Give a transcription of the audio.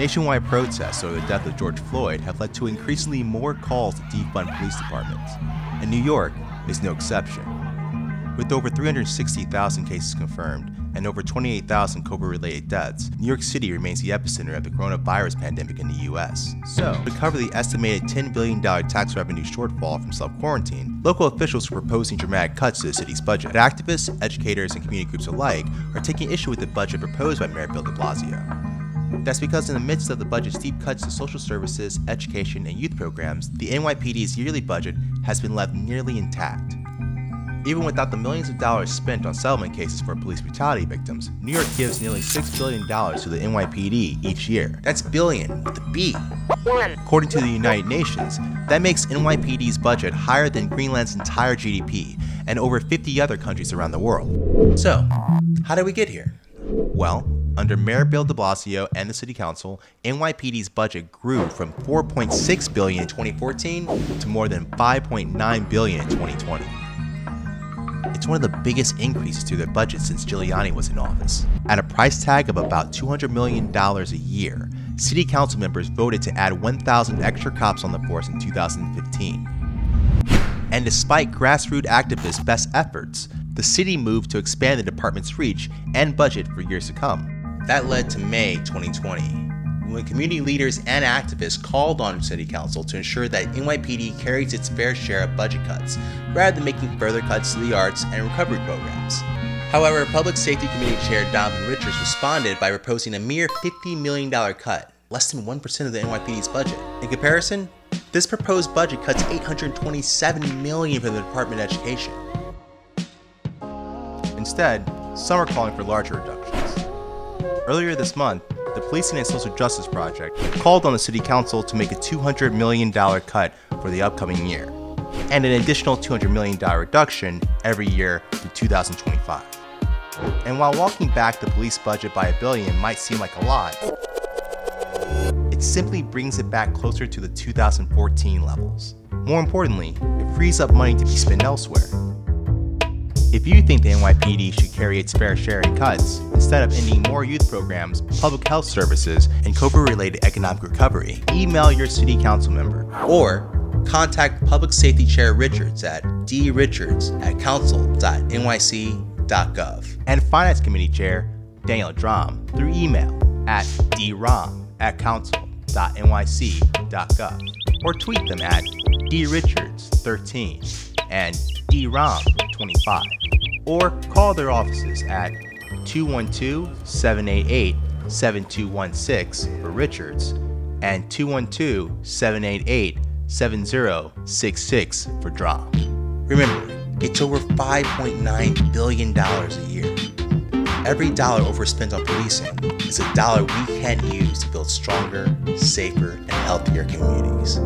Nationwide protests over the death of George Floyd have led to increasingly more calls to defund police departments, and New York is no exception. With over 360,000 cases confirmed and over 28,000 COVID related deaths, New York City remains the epicenter of the coronavirus pandemic in the US. So, to cover the estimated $10 billion tax revenue shortfall from self quarantine, local officials are proposing dramatic cuts to the city's budget. But activists, educators, and community groups alike are taking issue with the budget proposed by Mayor Bill de Blasio. That's because in the midst of the budget's deep cuts to social services, education, and youth programs, the NYPD's yearly budget has been left nearly intact. Even without the millions of dollars spent on settlement cases for police brutality victims, New York gives nearly $6 billion to the NYPD each year. That's billion with a B. According to the United Nations, that makes NYPD's budget higher than Greenland's entire GDP and over 50 other countries around the world. So, how did we get here? Well, under Mayor Bill de Blasio and the City Council, NYPD's budget grew from 4.6 billion in 2014 to more than 5.9 billion in 2020. It's one of the biggest increases to their budget since Giuliani was in office. At a price tag of about $200 million a year, City Council members voted to add 1,000 extra cops on the force in 2015. And despite grassroots activists' best efforts, the city moved to expand the department's reach and budget for years to come. That led to May 2020, when community leaders and activists called on City Council to ensure that NYPD carries its fair share of budget cuts, rather than making further cuts to the arts and recovery programs. However, Public Safety Committee Chair Donovan Richards responded by proposing a mere $50 million cut, less than 1% of the NYPD's budget. In comparison, this proposed budget cuts 827 million from the Department of Education. Instead, some are calling for larger reductions. Earlier this month, the Policing and Social Justice Project called on the City Council to make a $200 million cut for the upcoming year, and an additional $200 million reduction every year through 2025. And while walking back the police budget by a billion might seem like a lot, it simply brings it back closer to the 2014 levels. More importantly, it frees up money to be spent elsewhere. If you think the NYPD should carry its fair share in cuts, instead of ending more youth programs, public health services, and COVID related economic recovery, email your city council member or contact Public Safety Chair Richards at drichards at council.nyc.gov and Finance Committee Chair Daniel Dromm through email at dromm at council.nyc.gov or tweet them at drichards13 and dromm25 or call their offices at 212 788 7216 for Richards and 212 788 7066 for Dromm. Remember, it's over $5.9 billion a year. Every dollar overspent on policing is a dollar we can use to build stronger, safer, and healthier communities.